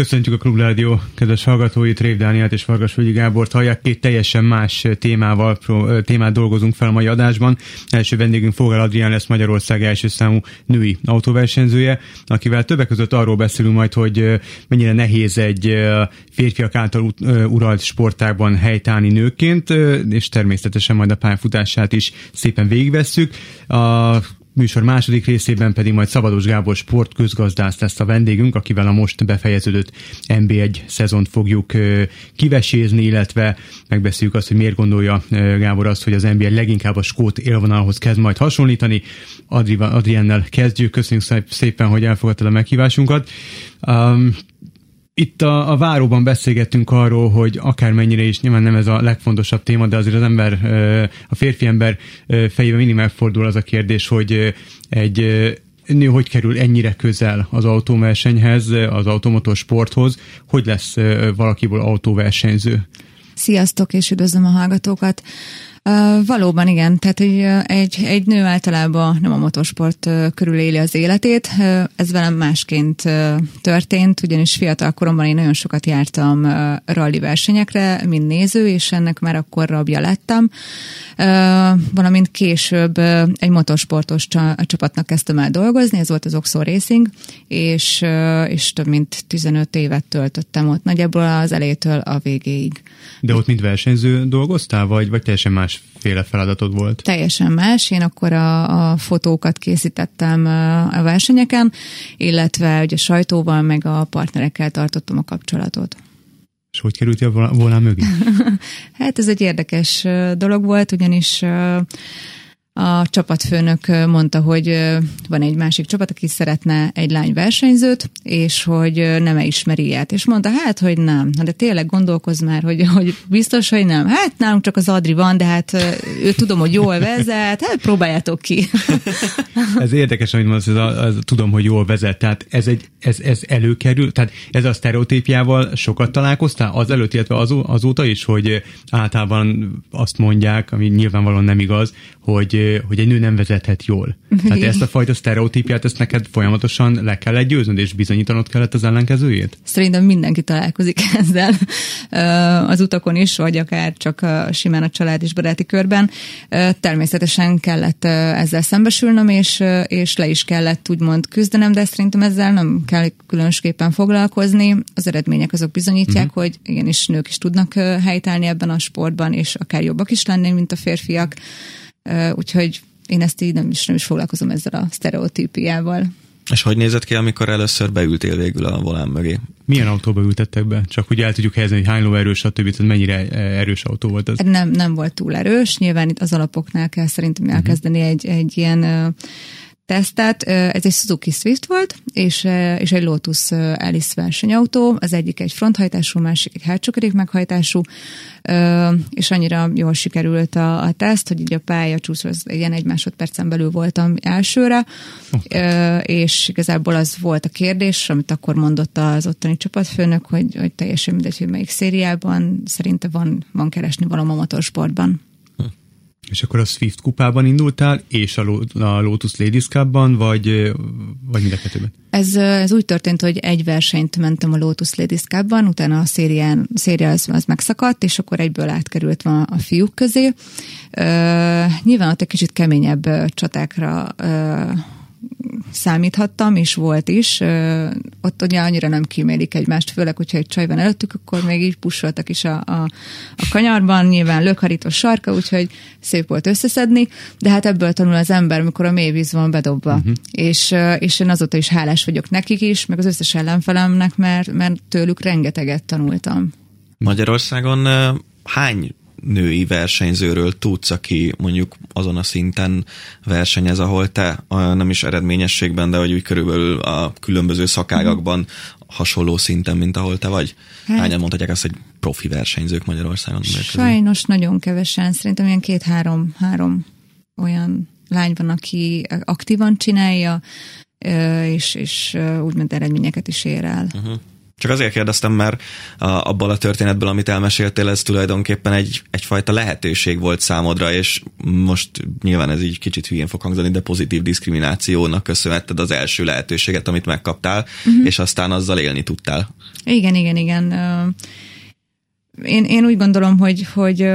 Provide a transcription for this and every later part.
Köszöntjük a Klubrádió kedves hallgatóit, Rév Dániát és Vargas Völgyi Gábort hallják. Két teljesen más témával, témát dolgozunk fel a mai adásban. Első vendégünk Fogel Adrián lesz Magyarország első számú női autóversenyzője, akivel többek között arról beszélünk majd, hogy mennyire nehéz egy férfiak által uralt sportágban helytállni nőként, és természetesen majd a pályafutását is szépen végigvesszük. A műsor második részében pedig majd Szabados Gábor sportközgazdász lesz a vendégünk, akivel a most befejeződött NB1 szezont fogjuk kivesézni, illetve megbeszéljük azt, hogy miért gondolja Gábor azt, hogy az NBA leginkább a skót élvonalhoz kezd majd hasonlítani. Adri, Adriennel kezdjük. Köszönjük szépen, hogy elfogadtad a meghívásunkat. Um, itt a, a váróban beszélgettünk arról, hogy akármennyire is, nyilván nem ez a legfontosabb téma, de azért az ember, a férfi ember fejében mindig megfordul az a kérdés, hogy egy nő hogy kerül ennyire közel az autóversenyhez, az automotorsporthoz, hogy lesz valakiből autóversenyző? Sziasztok, és üdvözlöm a hallgatókat! Uh, valóban igen, tehát hogy egy, egy nő általában nem a motorsport körül éli az életét. Ez velem másként történt, ugyanis fiatal koromban én nagyon sokat jártam rally versenyekre, mint néző, és ennek már akkor rabja lettem. Uh, valamint később egy motorsportos csa- csapatnak kezdtem el dolgozni, ez volt az Oxor Racing, és, és több mint 15 évet töltöttem ott, nagyjából az elétől a végéig. De ott mint versenyző dolgoztál, vagy, vagy teljesen más másféle feladatod volt? Teljesen más. Én akkor a, a fotókat készítettem a versenyeken, illetve ugye sajtóval, meg a partnerekkel tartottam a kapcsolatot. És hogy kerültél volna mögé? hát ez egy érdekes dolog volt, ugyanis a csapatfőnök mondta, hogy van egy másik csapat, aki szeretne egy lány versenyzőt, és hogy nem -e ismeri ilyet. És mondta, hát, hogy nem. De tényleg gondolkoz már, hogy, hogy biztos, hogy nem. Hát nálunk csak az Adri van, de hát ő tudom, hogy jól vezet, hát próbáljátok ki. ez érdekes, amit mondasz, ez a, ez, tudom, hogy jól vezet. Tehát ez, egy, ez, ez előkerül, tehát ez a sztereotípiával sokat találkoztál az előtt, illetve az, azóta is, hogy általában azt mondják, ami nyilvánvalóan nem igaz, hogy hogy egy nő nem vezethet jól. Tehát ezt a fajta sztereotípiát, ezt neked folyamatosan le kell győznöd, és bizonyítanod kellett az ellenkezőjét? Szerintem mindenki találkozik ezzel az utakon is, vagy akár csak simán a család és baráti körben. Természetesen kellett ezzel szembesülnöm, és, és le is kellett úgymond küzdenem, de szerintem ezzel nem kell különösképpen foglalkozni. Az eredmények azok bizonyítják, uh-huh. hogy igenis nők is tudnak helytállni ebben a sportban, és akár jobbak is lennénk, mint a férfiak úgyhogy én ezt így nem is, nem is foglalkozom ezzel a sztereotípiával. És hogy nézett ki, amikor először beültél végül a volán mögé? Milyen autóba ültettek be? Csak hogy el tudjuk helyezni, hogy hány lóerős, stb. Tehát mennyire erős autó volt ez? Nem, nem volt túl erős. Nyilván itt az alapoknál kell szerintem elkezdeni uh-huh. egy, egy ilyen tesztet. Ez egy Suzuki Swift volt, és, és egy Lotus Alice versenyautó. Az egyik egy fronthajtású, másik egy hátsó meghajtású, és annyira jól sikerült a, a teszt, hogy így a pálya az ilyen egy másodpercen belül voltam elsőre, okay. és igazából az volt a kérdés, amit akkor mondott az ottani csapatfőnök, hogy, hogy teljesen mindegy, hogy melyik szériában szerinte van, van keresni valami a motorsportban. És akkor a Swift kupában indultál, és a, Lotus Ladies Cup-ban, vagy, vagy mind a kettőben? Ez, ez úgy történt, hogy egy versenyt mentem a Lotus Ladies Cup-ban, utána a szérián, széria az, az megszakadt, és akkor egyből átkerült a, a fiúk közé. Uh, nyilván ott egy kicsit keményebb csatákra uh, számíthattam, és volt is. Ott ugye annyira nem kímélik egymást, főleg, hogyha egy csaj van előttük, akkor még így pusoltak is a, a, a kanyarban, nyilván lökharítós sarka, úgyhogy szép volt összeszedni, de hát ebből tanul az ember, mikor a mély víz van bedobva. Uh-huh. És, és én azóta is hálás vagyok nekik is, meg az összes ellenfelemnek, mert, mert tőlük rengeteget tanultam. Magyarországon hány női versenyzőről tudsz, aki mondjuk azon a szinten versenyez, ahol te nem is eredményességben, de hogy úgy körülbelül a különböző szakágakban hasonló szinten, mint ahol te vagy? Hát, Hányan mondhatják azt, hogy profi versenyzők Magyarországon? Sajnos nagyon kevesen, szerintem ilyen két-három három olyan lány van, aki aktívan csinálja, és, és úgymond eredményeket is ér el. Uh-huh. Csak azért kérdeztem, mert abban a történetből, amit elmeséltél, ez tulajdonképpen egy, egyfajta lehetőség volt számodra, és most nyilván ez így kicsit hülyén fog hangzani, de pozitív diszkriminációnak köszönhetted az első lehetőséget, amit megkaptál, uh-huh. és aztán azzal élni tudtál. Igen, igen, igen. Én, én úgy gondolom, hogy, hogy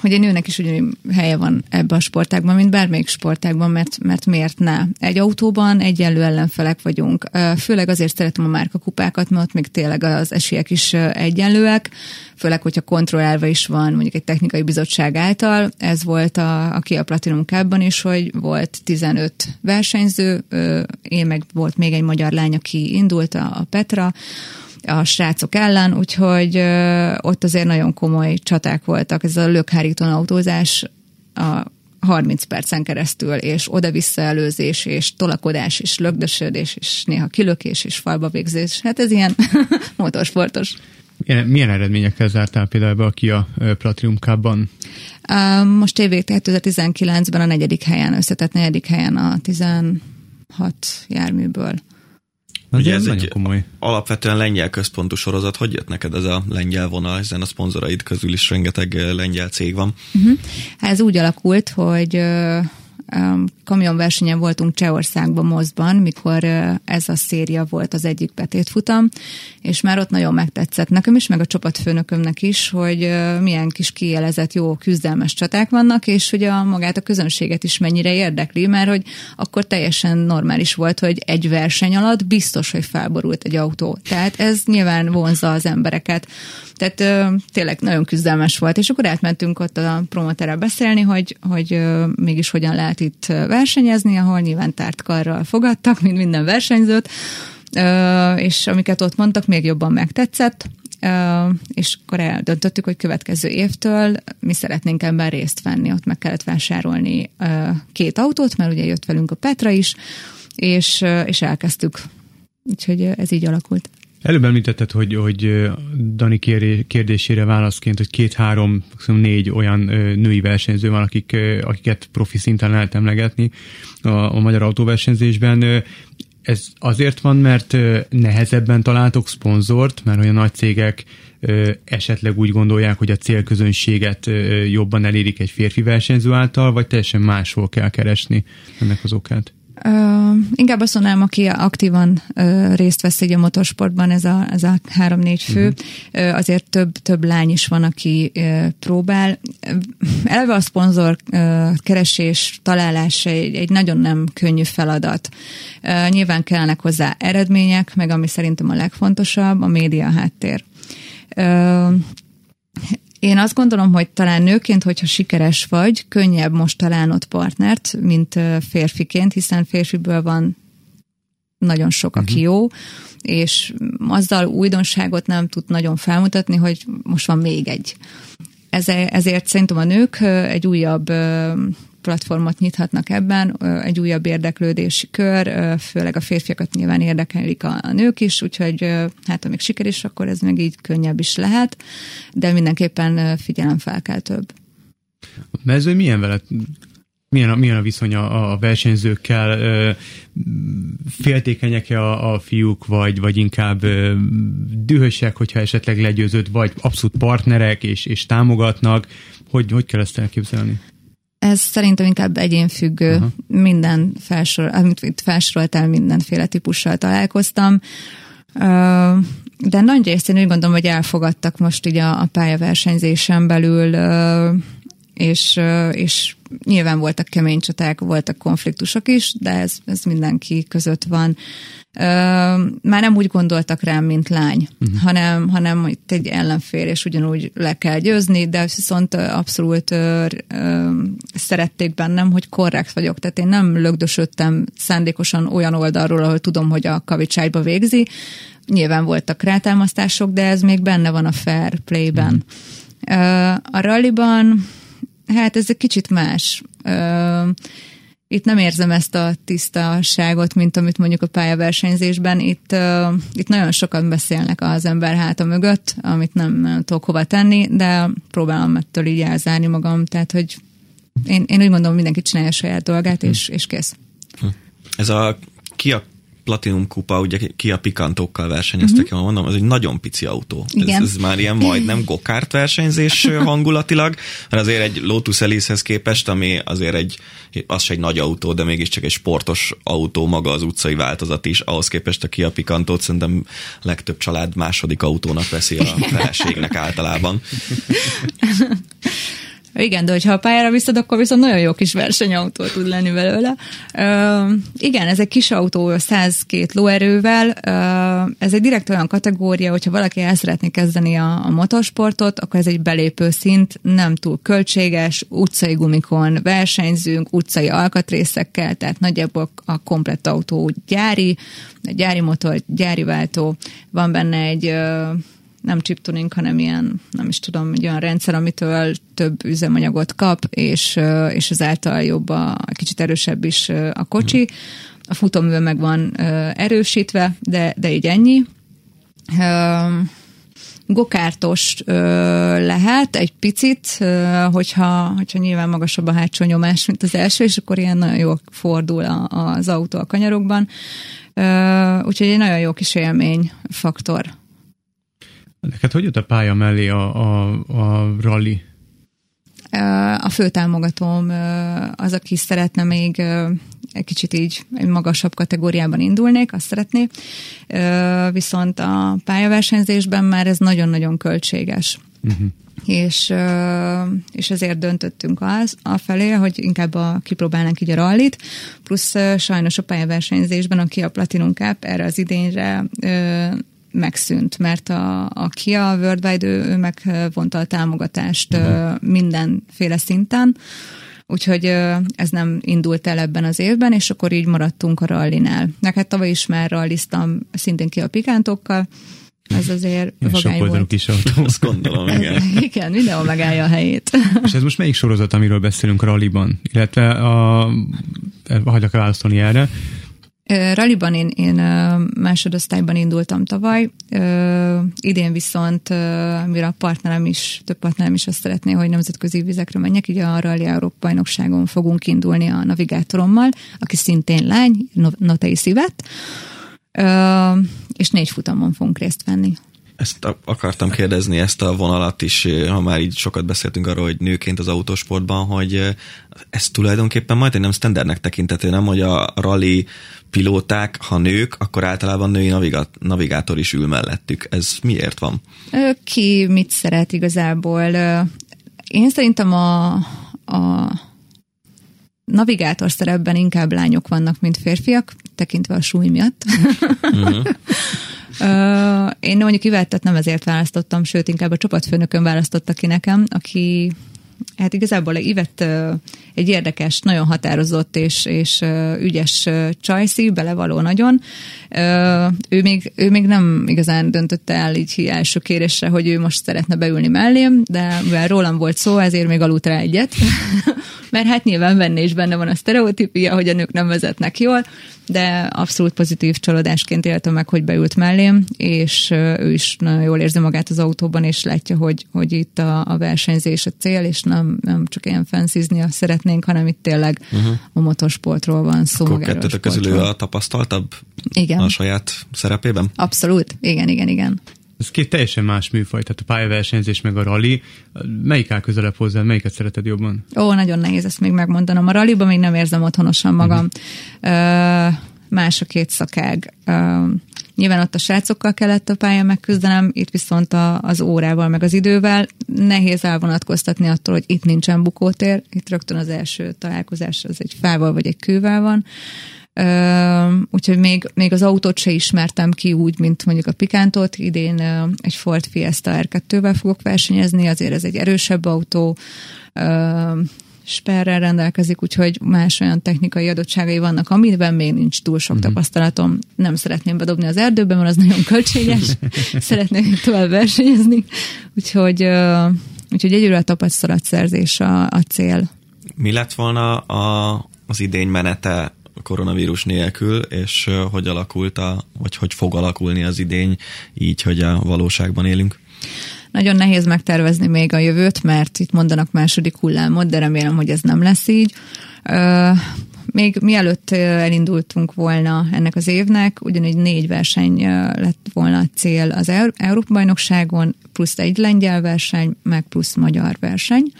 hogy egy nőnek is ugyanúgy helye van ebbe a sportágban, mint bármelyik sportágban, mert, mert miért ne? Egy autóban egyenlő ellenfelek vagyunk. Főleg azért szeretem a márkakupákat, mert ott még tényleg az esélyek is egyenlőek, főleg, hogyha kontrollálva is van mondjuk egy technikai bizottság által. Ez volt a, aki a Platinum cup is, hogy volt 15 versenyző, én meg volt még egy magyar lány, aki indult, a Petra, a srácok ellen, úgyhogy ott azért nagyon komoly csaták voltak. Ez a lökhárítón autózás a 30 percen keresztül, és oda-vissza előzés, és tolakodás, és lögdösödés, és néha kilökés, és falba végzés. Hát ez ilyen motorsportos. Milyen, milyen eredményekkel zártál például be a Kia Platinum Cup-ban? Most évvég 2019-ben a negyedik helyen, összetett negyedik helyen a 16 járműből. Ugye ez egy komoly. alapvetően lengyel központú sorozat. Hogy jött neked ez a lengyel vonal, hiszen a szponzoraid közül is rengeteg eh, lengyel cég van? Uh-huh. Hát ez úgy alakult, hogy kamionversenyen voltunk Csehországban, Mozban, mikor ez a széria volt az egyik betétfutam, és már ott nagyon megtetszett nekem is, meg a csapatfőnökömnek is, hogy milyen kis kielezett jó küzdelmes csaták vannak, és hogy a magát a közönséget is mennyire érdekli, mert hogy akkor teljesen normális volt, hogy egy verseny alatt biztos, hogy felborult egy autó. Tehát ez nyilván vonzza az embereket. Tehát ö, tényleg nagyon küzdelmes volt, és akkor átmentünk ott a promoterrel beszélni, hogy, hogy mégis hogyan lehet itt versenyezni, ahol nyilván tárt karral fogadtak, mint minden versenyzőt, és amiket ott mondtak, még jobban megtetszett, és akkor eldöntöttük, hogy következő évtől mi szeretnénk ebben részt venni. Ott meg kellett vásárolni két autót, mert ugye jött velünk a Petra is, és, és elkezdtük. Úgyhogy ez így alakult. Előbb említetted, hogy, hogy Dani kérdésére válaszként, hogy két-három, négy olyan női versenyző van, akik, akiket profi szinten lehet emlegetni a, a magyar autóversenyzésben. Ez azért van, mert nehezebben találtok szponzort, mert olyan nagy cégek esetleg úgy gondolják, hogy a célközönséget jobban elérik egy férfi versenyző által, vagy teljesen máshol kell keresni ennek az okát? Uh, inkább azt mondanám, aki aktívan uh, részt vesz egy a motorsportban, ez a, ez a három-négy fő, uh-huh. uh, azért több, több lány is van, aki uh, próbál. Eleve a szponzor uh, keresés, találása egy, egy nagyon nem könnyű feladat. Uh, nyilván kellenek hozzá eredmények, meg ami szerintem a legfontosabb, a média háttér. Uh, én azt gondolom, hogy talán nőként, hogyha sikeres vagy, könnyebb most találnod partnert, mint férfiként, hiszen férfiből van nagyon sok, aki uh-huh. jó, és azzal újdonságot nem tud nagyon felmutatni, hogy most van még egy. Ezért szerintem a nők egy újabb platformot nyithatnak ebben, egy újabb érdeklődési kör, főleg a férfiakat nyilván érdekelik a, nők is, úgyhogy hát amíg is, akkor ez meg így könnyebb is lehet, de mindenképpen figyelem fel kell több. Mező milyen veled? Milyen a, milyen a viszony a, a versenyzőkkel? Féltékenyek-e a, a fiúk, vagy, vagy inkább dühösek, hogyha esetleg legyőzött, vagy abszolút partnerek és, és támogatnak? Hogy, hogy kell ezt elképzelni? Ez szerintem inkább egyénfüggő. Uh-huh. Minden felsor, amit itt felsoroltál, mindenféle típussal találkoztam. De nagy részén úgy gondolom, hogy elfogadtak most így a, a pályaversenyzésen belül, és, és nyilván voltak kemény csaták, voltak konfliktusok is, de ez, ez mindenki között van. Már nem úgy gondoltak rám, mint lány, uh-huh. hanem, hanem itt egy ellenfél, és ugyanúgy le kell győzni, de viszont abszolút ö, ö, szerették bennem, hogy korrekt vagyok. Tehát én nem lögdösödtem szándékosan olyan oldalról, ahol tudom, hogy a kavicsájba végzi. Nyilván voltak rátámasztások, de ez még benne van a fair playben. Uh-huh. A ralliban Hát ez egy kicsit más. Itt nem érzem ezt a tisztaságot, mint amit mondjuk a pályaversenyzésben. Itt, itt nagyon sokan beszélnek az ember háta mögött, amit nem, nem tudok hova tenni, de próbálom ettől így elzárni magam, tehát hogy én, én úgy mondom, mindenki csinálja a saját dolgát, és, és kész. Ez a ki a Platinum kupa, ugye ki a pikantókkal versenyeztek, uh-huh. jól mondom, ez egy nagyon pici autó. Igen. Ez, ez már ilyen majdnem gokárt versenyzés hangulatilag, mert azért egy Lotus Elise-hez képest, ami azért egy, az se egy nagy autó, de mégiscsak egy sportos autó, maga az utcai változat is, ahhoz képest a Kia Picantót szerintem legtöbb család második autónak veszi a feleségnek általában. Igen, de hogyha a pályára viszed, akkor viszont nagyon jó kis versenyautó tud lenni belőle. Uh, igen, ez egy kis autó 102 lóerővel. Uh, ez egy direkt olyan kategória, hogyha valaki el szeretné kezdeni a, a motorsportot, akkor ez egy belépő szint, nem túl költséges, utcai gumikon versenyzünk, utcai alkatrészekkel, tehát nagyjából a komplett autó gyári, gyári motor, gyári váltó, van benne egy uh, nem chip tuning, hanem ilyen, nem is tudom, egy olyan rendszer, amitől több üzemanyagot kap, és, és ezáltal jobb a, kicsit erősebb is a kocsi. A futóműve meg van erősítve, de, de így ennyi. Gokártos lehet egy picit, hogyha, hogyha nyilván magasabb a hátsó nyomás, mint az első, és akkor ilyen nagyon jól fordul a, az autó a kanyarokban. Úgyhogy egy nagyon jó kis élmény faktor Neked hogy jött a pálya mellé a, a, a rally? A főtámogatóm az, aki szeretne még egy kicsit így egy magasabb kategóriában indulnék, azt szeretné. Viszont a pályaversenyzésben már ez nagyon-nagyon költséges. Uh-huh. És, és ezért döntöttünk az a felé, hogy inkább a, kipróbálnánk így a rallit, plusz sajnos a pályaversenyzésben a Kia Platinum Cup erre az idényre megszűnt, mert a, a Kia Worldwide ő, ő megvonta a támogatást uh-huh. mindenféle szinten, úgyhogy ez nem indult el ebben az évben, és akkor így maradtunk a rallinál. Neked tavaly is már ralliztam szintén ki a pikántokkal, ez azért ja, vagány volt. kis autó. Azt gondolom, igen. igen, mindenhol megállja a helyét. És ez most melyik sorozat, amiről beszélünk a ralliban? Illetve a, hagyjak válaszolni erre. Raliban én, én másodosztályban indultam tavaly, idén viszont, mire a partnerem is, több partnerem is azt szeretné, hogy nemzetközi vizekre menjek, így a Rally Európa bajnokságon fogunk indulni a navigátorommal, aki szintén lány, Notei Szívet, és négy futamon fogunk részt venni. Ezt akartam kérdezni, ezt a vonalat is, ha már így sokat beszéltünk arról, hogy nőként az autósportban, hogy ez tulajdonképpen majd egy nem standardnek tekintető, nem, hogy a rally pilóták, ha nők, akkor általában női navigát, navigátor is ül mellettük. Ez miért van? Ki mit szeret igazából? Én szerintem a, a navigátor szerepben inkább lányok vannak, mint férfiak, tekintve a súly miatt. Uh-huh. Én mondjuk Ivettet nem ezért választottam, sőt, inkább a csapatfőnökön választotta ki nekem, aki hát igazából Ivett egy érdekes, nagyon határozott és, és ügyes csajszi, belevaló nagyon. Ő még, ő még nem igazán döntötte el így első kérésre, hogy ő most szeretne beülni mellém, de mivel rólam volt szó, ezért még aludt rá egyet. Mert hát nyilván benne is benne van a sztereotípia, hogy a nők nem vezetnek jól, de abszolút pozitív csalódásként éltem meg, hogy beült mellém, és ő is nagyon jól érzi magát az autóban, és látja, hogy, hogy itt a, a versenyzés a cél, és nem, nem csak ilyen fenszizni szeretnénk, hanem itt tényleg uh-huh. a motorsportról van szó. Akkor kettőtök közül ő a tapasztaltabb igen. a saját szerepében? Abszolút, igen, igen, igen. Ez két teljesen más műfaj, tehát a pályaversenyzés meg a rally. Melyik áll közelebb hozzá, melyiket szereted jobban? Ó, nagyon nehéz ezt még megmondanom. A rallyban még nem érzem otthonosan magam. Uh-huh. Más a két szakág. Nyilván ott a srácokkal kellett a pályán megküzdenem, itt viszont a, az órával, meg az idővel. Nehéz elvonatkoztatni attól, hogy itt nincsen bukótér. Itt rögtön az első találkozás az egy fával vagy egy kővel van. Uh, úgyhogy még, még az autót se ismertem ki úgy, mint mondjuk a Pikántot. Idén uh, egy Ford Fiesta R2-vel fogok versenyezni, azért ez egy erősebb autó, uh, sperrel rendelkezik, úgyhogy más olyan technikai adottságai vannak, amiben még nincs túl sok uh-huh. tapasztalatom. Nem szeretném bedobni az erdőbe, mert az nagyon költséges. Szeretném tovább versenyezni. Úgyhogy, úgyhogy egyről a tapasztalatszerzés a, a cél. Mi lett volna a, az idény menete koronavírus nélkül, és hogy alakult a, vagy hogy fog alakulni az idény így, hogy a valóságban élünk? Nagyon nehéz megtervezni még a jövőt, mert itt mondanak második hullámot, de remélem, hogy ez nem lesz így. még mielőtt elindultunk volna ennek az évnek, ugyanígy négy verseny lett volna a cél az Európa-bajnokságon, plusz egy lengyel verseny, meg plusz magyar verseny.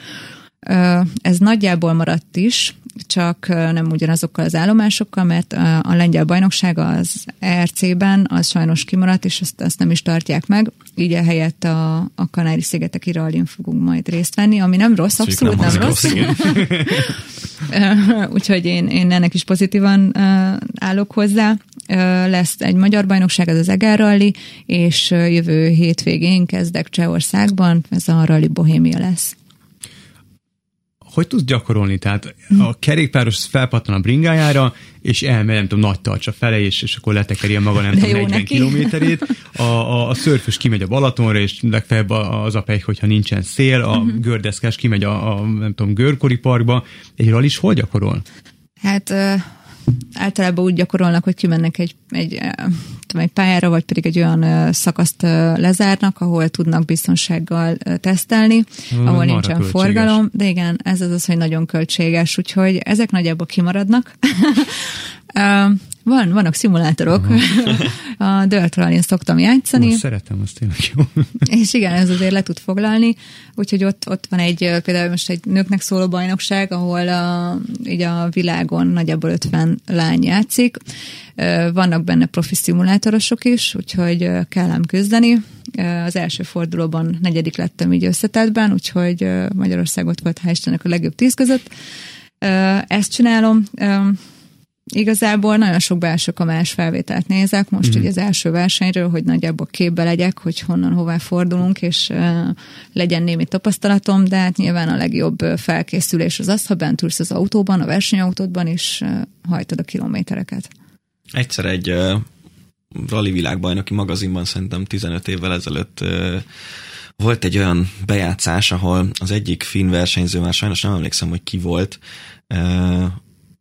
Ez nagyjából maradt is, csak nem ugyanazokkal az állomásokkal, mert a lengyel bajnokság az ERC-ben az sajnos kimaradt, és azt, azt nem is tartják meg, így ehelyett a, a Kanári-szigeteki rallin fogunk majd részt venni, ami nem rossz, abszolút nem, nem rossz. rossz Úgyhogy én, én ennek is pozitívan állok hozzá. Lesz egy magyar bajnokság, ez az Eger Rally, és jövő hétvégén kezdek Csehországban, ez a Rally Bohémia lesz hogy tudsz gyakorolni? Tehát a kerékpáros felpattan a bringájára, és elmegy, nem tudom, nagy tartsa fele, és, és akkor letekeri a maga, nem tudom, 40 neki. kilométerét. A, a, a szörfös kimegy a Balatonra, és legfeljebb az a pej, hogyha nincsen szél, a uh-huh. gördeszkás kimegy a, a, nem tudom, görkori parkba. Egy is hol gyakorol? Hát általában úgy gyakorolnak, hogy kimennek egy, egy, tudom, egy pályára, vagy pedig egy olyan szakaszt lezárnak, ahol tudnak biztonsággal tesztelni, ahol Marra nincsen költséges. forgalom, de igen, ez az az, hogy nagyon költséges, úgyhogy ezek nagyjából kimaradnak. Van, vannak szimulátorok. a Dirt Rally-n szoktam játszani. Most szeretem, azt tényleg jó. És igen, ez azért le tud foglalni. Úgyhogy ott, ott van egy, például most egy nőknek szóló bajnokság, ahol a, így a világon nagyjából 50 lány játszik. Vannak benne profi szimulátorosok is, úgyhogy kell ám küzdeni. Az első fordulóban negyedik lettem így összetettben, úgyhogy Magyarországot volt hál' Istennek a legjobb tíz között. Ezt csinálom Igazából nagyon sok belső kamerás felvételt nézek, most mm. ugye az első versenyről, hogy nagyjából képbe legyek, hogy honnan hová fordulunk, és uh, legyen némi tapasztalatom, de hát nyilván a legjobb felkészülés az az, ha bent ülsz az autóban, a versenyautódban, és uh, hajtod a kilométereket. Egyszer egy uh, rally világbajnoki magazinban szerintem 15 évvel ezelőtt uh, volt egy olyan bejátszás, ahol az egyik finn versenyző, már sajnos nem emlékszem, hogy ki volt, uh,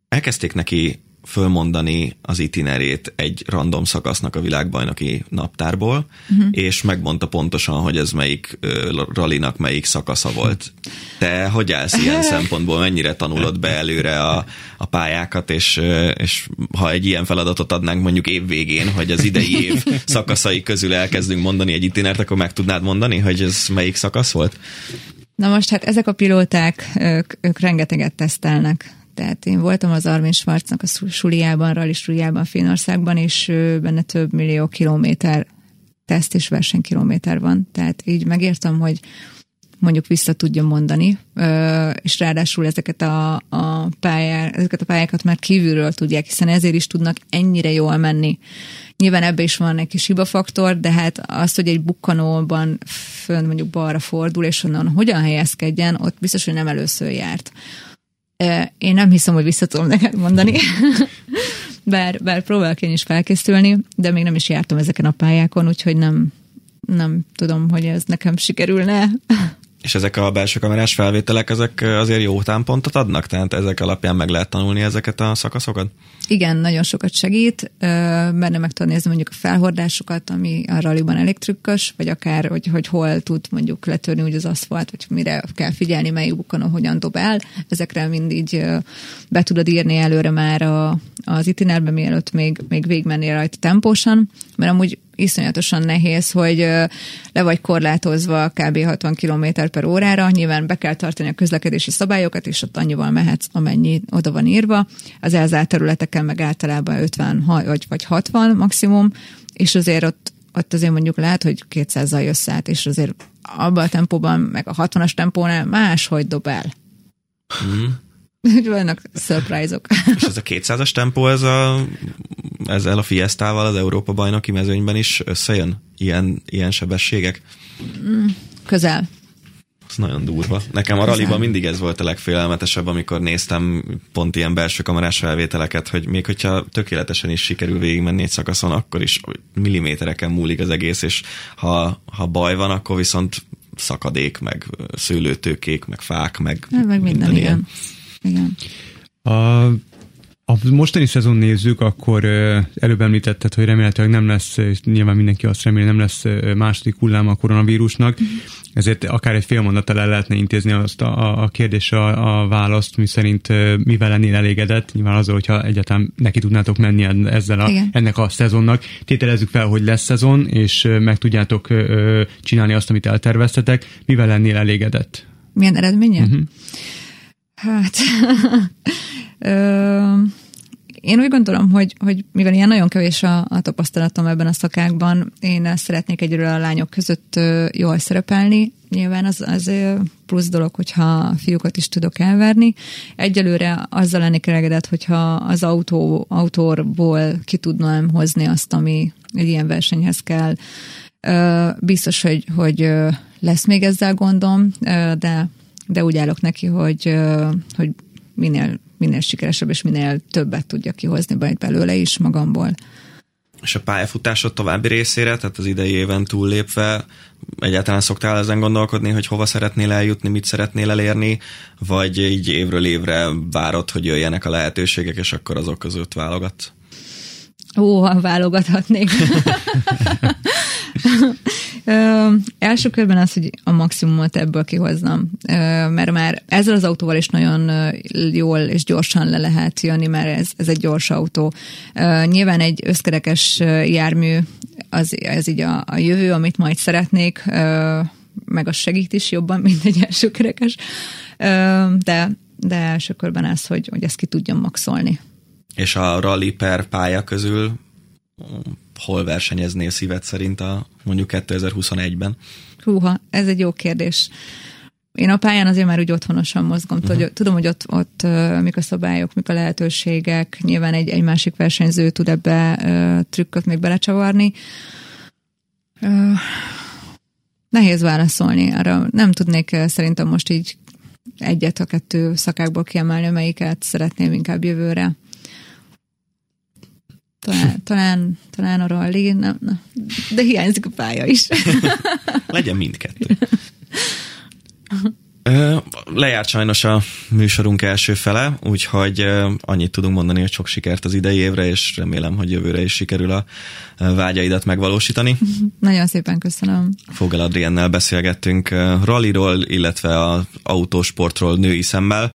elkezdték neki fölmondani az itinerét egy random szakasznak a világbajnoki naptárból, uh-huh. és megmondta pontosan, hogy ez melyik uh, ralinak melyik szakasza volt. Te hogy állsz ilyen szempontból, mennyire tanulod be előre a, a pályákat, és, és ha egy ilyen feladatot adnánk mondjuk év végén, hogy az idei év szakaszai közül elkezdünk mondani egy itinert, akkor meg tudnád mondani, hogy ez melyik szakasz volt? Na most hát ezek a pilóták, ők, ők rengeteget tesztelnek tehát én voltam az Armin Schwarznak a suliában, rally suliában Finországban, és benne több millió kilométer teszt és versenykilométer van. Tehát így megértem, hogy mondjuk vissza tudja mondani, és ráadásul ezeket a, a, pályá, ezeket a pályákat már kívülről tudják, hiszen ezért is tudnak ennyire jól menni. Nyilván ebbe is van egy kis hibafaktor, de hát az, hogy egy bukkanóban fönn mondjuk balra fordul, és onnan hogyan helyezkedjen, ott biztos, hogy nem először járt. Én nem hiszem, hogy vissza tudom neked mondani, bár, bár próbálok én is felkészülni, de még nem is jártam ezeken a pályákon, úgyhogy nem, nem tudom, hogy ez nekem sikerülne. És ezek a belső kamerás felvételek, ezek azért jó támpontot adnak? Tehát ezek alapján meg lehet tanulni ezeket a szakaszokat? Igen, nagyon sokat segít, benne meg tudod nézni mondjuk a felhordásokat, ami a rallyban elég trükkös, vagy akár, hogy, hogy hol tud mondjuk letörni úgy az aszfalt, vagy mire kell figyelni, melyik bukon, hogyan dob el. Ezekre mind így be tudod írni előre már a, az itinerbe, mielőtt még, még végigmennél rajta tempósan, mert amúgy iszonyatosan nehéz, hogy le vagy korlátozva kb. 60 km per órára, nyilván be kell tartani a közlekedési szabályokat, és ott annyival mehetsz, amennyi oda van írva. Az elzárt területeken meg általában 50 vagy, vagy 60 maximum, és azért ott, ott azért mondjuk lehet, hogy 200-zal jössz át, és azért abban a tempóban, meg a 60-as tempónál máshogy dob el. Mm. Vannak surprise-ok. És ez a 200-as tempó, ez a, ezzel a Fiestával az Európa bajnoki mezőnyben is összejön? Ilyen, ilyen sebességek? Mm, közel. Ez nagyon durva. Nekem a raliban mindig ez volt a legfélelmetesebb, amikor néztem pont ilyen belső kamerás felvételeket, hogy még hogyha tökéletesen is sikerül végigmenni egy szakaszon, akkor is millimétereken múlik az egész, és ha, ha baj van, akkor viszont szakadék, meg szőlőtőkék, meg fák, meg, meg minden, minden igen. Igen. A a mostani szezon nézzük, akkor előbb említetted, hogy remélhetőleg nem lesz, és nyilván mindenki azt reméli, nem lesz második hullám a koronavírusnak, mm. ezért akár egy fél mondattal el lehetne intézni azt a, a kérdésre a, a választ, mi szerint mivel lennél elégedett, nyilván azzal, hogyha egyáltalán neki tudnátok menni ezzel a, ennek a szezonnak. Tételezzük fel, hogy lesz szezon, és meg tudjátok csinálni azt, amit elterveztetek, mivel lennél elégedett? Milyen eredménye? Uh-huh. Hát én úgy gondolom, hogy, hogy mivel ilyen nagyon kevés a, a tapasztalatom ebben a szakákban, én szeretnék egyről a lányok között jól szerepelni. Nyilván az, az plusz dolog, hogyha a fiúkat is tudok elverni. Egyelőre azzal lennék elegedett, hogyha az autó, autóról ki tudnám hozni azt, ami egy ilyen versenyhez kell. Biztos, hogy, hogy lesz még ezzel gondom, de, de úgy állok neki, hogy, hogy minél minél sikeresebb és minél többet tudja kihozni belőle is magamból. És a pályafutásod további részére, tehát az idei éven túllépve, egyáltalán szoktál ezen gondolkodni, hogy hova szeretnél eljutni, mit szeretnél elérni, vagy így évről évre várod, hogy jöjjenek a lehetőségek, és akkor azok között válogat? Ó, válogathatnék. Ö, első körben az, hogy a maximumot ebből kihoznam, ö, mert már ezzel az autóval is nagyon jól és gyorsan le lehet jönni, mert ez, ez egy gyors autó. Ö, nyilván egy összkerekes jármű az, az így a, a jövő, amit majd szeretnék, ö, meg az segít is jobban, mint egy elsőkerekes, ö, de, de első körben az, hogy, hogy ezt ki tudjam maxolni. És a rally per pálya közül hol versenyeznél szíved szerint a mondjuk 2021-ben? Húha, ez egy jó kérdés. Én a pályán azért már úgy otthonosan mozgom. Uh-huh. Tudom, hogy ott, ott mik a szabályok, mik a lehetőségek. Nyilván egy, egy másik versenyző tud ebbe uh, trükköt még belecsavarni. Uh, nehéz válaszolni. Arra nem tudnék szerintem most így egyet a kettő szakákból kiemelni, melyiket szeretném inkább jövőre. Talán, talán, talán a rally, nem, nem, de hiányzik a pálya is. Legyen mindkettő. Lejárt sajnos a műsorunk első fele, úgyhogy annyit tudunk mondani, hogy sok sikert az idei évre, és remélem, hogy jövőre is sikerül a vágyaidat megvalósítani. Nagyon szépen köszönöm. Fogel Adriennel beszélgettünk ralliról, illetve az autósportról női szemmel.